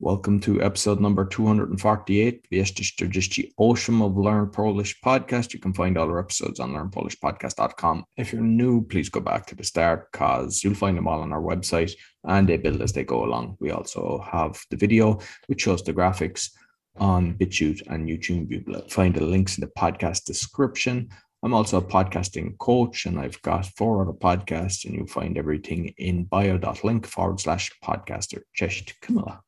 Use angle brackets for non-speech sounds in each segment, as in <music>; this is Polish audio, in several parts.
Welcome to episode number 248, the Ocean of Learn Polish podcast. You can find all our episodes on learnpolishpodcast.com. If you're new, please go back to the start because you'll find them all on our website and they build as they go along. We also have the video, which shows the graphics on BitChute and YouTube. You'll find the links in the podcast description. I'm also a podcasting coach and I've got four other podcasts, and you'll find everything in bio.link forward slash podcaster. Cześć, Kamila.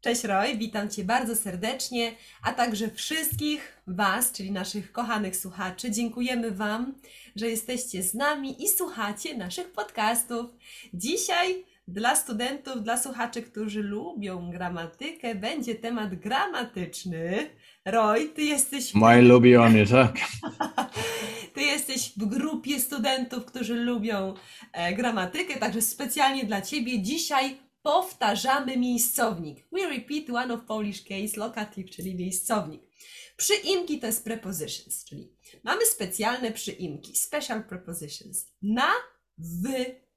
Cześć Roy, witam Cię bardzo serdecznie, a także wszystkich Was, czyli naszych kochanych słuchaczy. Dziękujemy Wam, że jesteście z nami i słuchacie naszych podcastów. Dzisiaj dla studentów, dla słuchaczy, którzy lubią gramatykę, będzie temat gramatyczny. Roy, Ty jesteś... Mój lubiony, tak? <laughs> Ty jesteś w grupie studentów, którzy lubią e, gramatykę, także specjalnie dla Ciebie dzisiaj powtarzamy miejscownik. We repeat one of Polish case locative, czyli miejscownik. Przyimki to jest prepositions, czyli mamy specjalne przyimki, special prepositions. Na, w,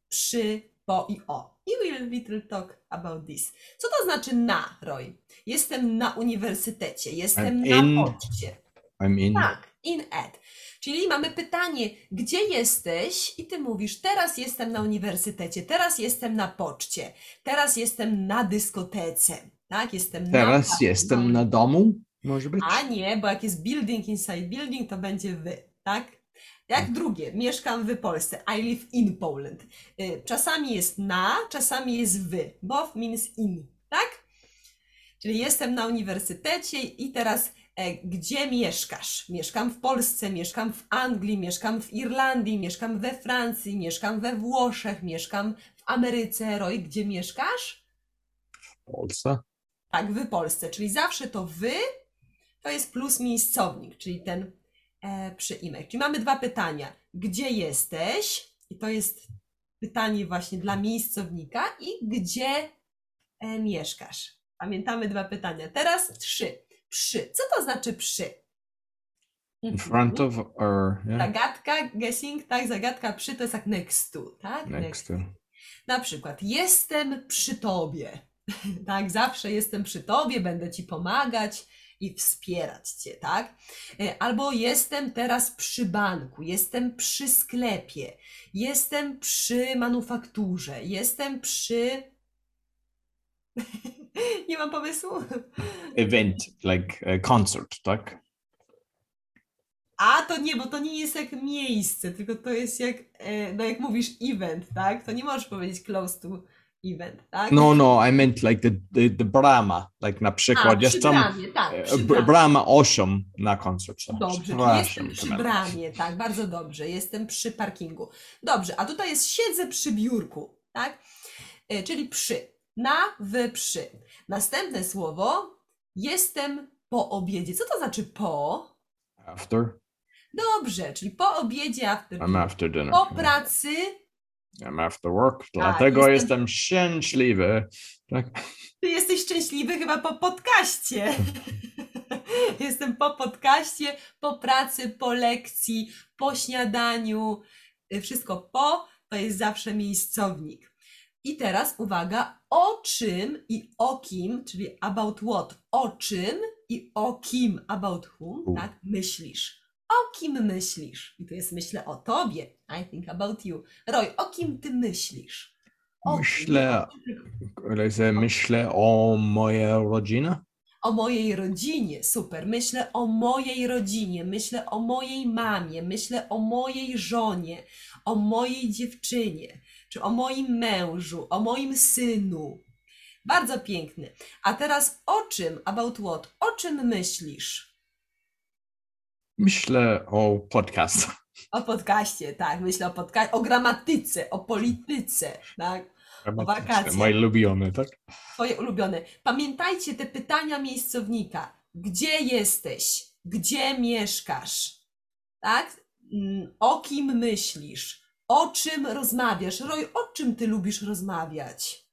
przy, po i o. I we'll little talk about this. Co to znaczy na, Roy? Jestem na uniwersytecie, jestem I'm na in. poczcie. I'm in. Tak, in at. Czyli mamy pytanie, gdzie jesteś? I ty mówisz, teraz jestem na uniwersytecie, teraz jestem na poczcie, teraz jestem na dyskotece. Tak, jestem na. Teraz parku, jestem na domu, może być? A nie, bo jak jest building inside building, to będzie wy, tak? Jak drugie, mieszkam w Polsce. I live in Poland. Y, Czasami jest na, czasami jest wy. Both means in, tak? Czyli jestem na uniwersytecie i teraz gdzie mieszkasz? Mieszkam w Polsce, mieszkam w Anglii, mieszkam w Irlandii, mieszkam we Francji, mieszkam we Włoszech, mieszkam w Ameryce. Roy, gdzie mieszkasz? W Polsce. Tak, w Polsce. Czyli zawsze to wy to jest plus miejscownik, czyli ten e, przyimek. Czyli mamy dwa pytania. Gdzie jesteś? I to jest pytanie właśnie dla miejscownika. I gdzie e, mieszkasz? Pamiętamy dwa pytania. Teraz trzy. Przy. Co to znaczy przy? In front of or yeah, Zagadka, guessing, tak, zagadka przy to jest jak next to, tak? next to. Na przykład, jestem przy tobie. <laughs> tak, zawsze jestem przy tobie, będę ci pomagać i wspierać cię, tak? E, Albo jestem teraz przy banku, jestem przy sklepie, jestem przy manufakturze, jestem przy. <laughs> Nie mam pomysłu. Event, like a concert, tak? A to nie, bo to nie jest jak miejsce, tylko to jest jak, e, no jak mówisz event, tak? To nie możesz powiedzieć close to event, tak? No, no, I meant like the, the, the brama, like na A, przykład przy jestem bramie, tak, e, przy brama 8 na koncert. Dobrze, jestem przy bramie, tak, bardzo dobrze, jestem przy parkingu. Dobrze, a tutaj jest siedzę przy biurku, tak? E, Czyli przy, na, w, przy. Następne słowo, jestem po obiedzie. Co to znaczy po? After? Dobrze, czyli po obiedzie, after I'm after dinner. po pracy, I'm after work, dlatego jestem- jestem szczęśliwy. Tak? Ty jesteś szczęśliwy chyba po podcaście. <laughs> Jestem po podcaście, po pracy, po lekcji, po śniadaniu. Y, Wszystko po to jest zawsze miejscownik. I teraz uwaga, o czym i o kim, czyli about what, o czym i o kim, about whom, tak, myślisz. O kim myślisz? I tu jest myślę o tobie. I think about you. Roy, o kim ty myślisz? O? Myślę, ale myślę o mojej rodzinie. o mojej rodzinie, super. Myślę o mojej rodzinie, myślę o mojej mamie, myślę o mojej żonie, o mojej dziewczynie, czy o moim mężu, o moim synu. Bardzo piękny. A teraz o czym, about what? O czym myślisz? Myślę o podcast. O podcaście, tak, myślę o podcaście, o gramatyce, o polityce, tak? wakacjach. Moje ulubione, tak? Twoje ulubione. Pamiętajcie te pytania miejscownika. Gdzie jesteś? Gdzie mieszkasz? Tak? Mm, O kim myślisz? O czym rozmawiasz? Roy, o czym ty lubisz rozmawiać?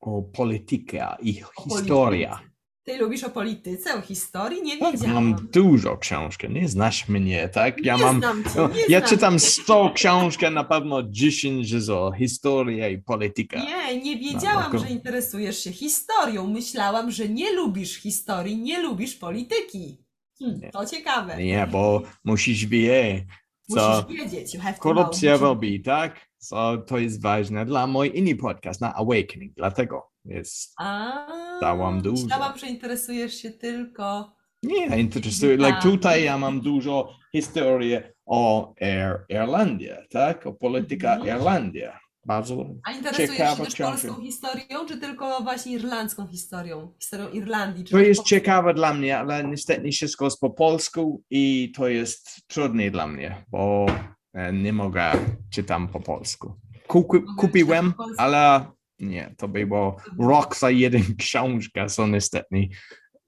O polityka i O historia. polityce. Ty lubisz o polityce, o historii? Nie Tak, wiedziałam. mam dużo książki, nie znasz mnie, tak? Ja nie mam. znam cię, No, ja znam czytam cię. 100 książek, na pewno 10 jest o historii i polityka. Nie, nie wiedziałam, No, że interesujesz się historią. Myślałam, że nie lubisz historii, nie lubisz polityki. Hm, Nie. to ciekawe. Nie, bo musisz wiedzieć, co Musisz wiedzieć. You have to korupcja know. robi, tak? So, to jest ważne dla mój inny podcast na Awakening, dlatego jest. A, Dałam dużo. Myślałam, że interesujesz się tylko... Nie, interesuje. Like Tak. tutaj ja mam dużo historii o Air, Irlandia, tak? O polityka Mhm. Irlandia. Bardzo A interesujesz Ciekawa się też książka. polską historią, czy tylko właśnie irlandzką historią? Historią Irlandii? To jest po- ciekawe dla mnie, ale niestety nie wszystko jest po polsku i to jest trudne dla mnie, bo e, nie mogę czytam po polsku. Kupi, kupiłem, ale nie, to było rok za jeden <laughs> książka, so niestety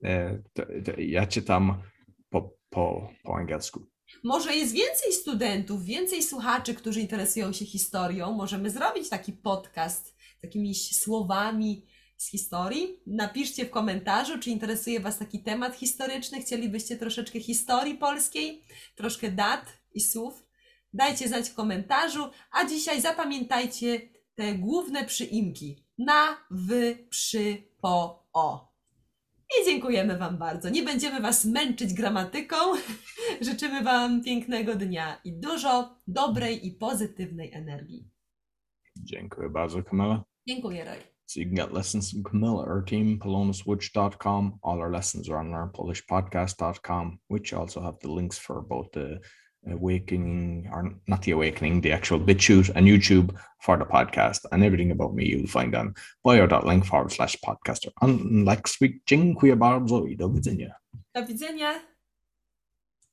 e, to, to ja czytam po, po, po angielsku. Może jest więcej studentów, więcej słuchaczy, którzy interesują się historią. Możemy zrobić taki podcast z jakimiś słowami z historii. Napiszcie w komentarzu, czy interesuje Was taki temat historyczny. Chcielibyście troszeczkę historii polskiej, troszkę dat i słów. Dajcie znać w komentarzu. A dzisiaj zapamiętajcie te główne przyimki. Na, wy, przy, po, o. I dziękujemy Wam bardzo. Nie będziemy Was męczyć gramatyką. <laughs> Życzymy Wam pięknego dnia i dużo dobrej i pozytywnej energii. Dziękuję bardzo, Camilla. Dziękuję, Roy. So you can get lessons from Camilla, our team, polonaswitch.com. All our lessons are on learnpolishpodcast.com, which also have the links for both the awakening, or not the awakening, the actual BitChute and YouTube for the podcast and everything about me you'll find on bio.link forward slash podcaster. And next week, dziękuję bardzo i do widzenia. Do widzenia.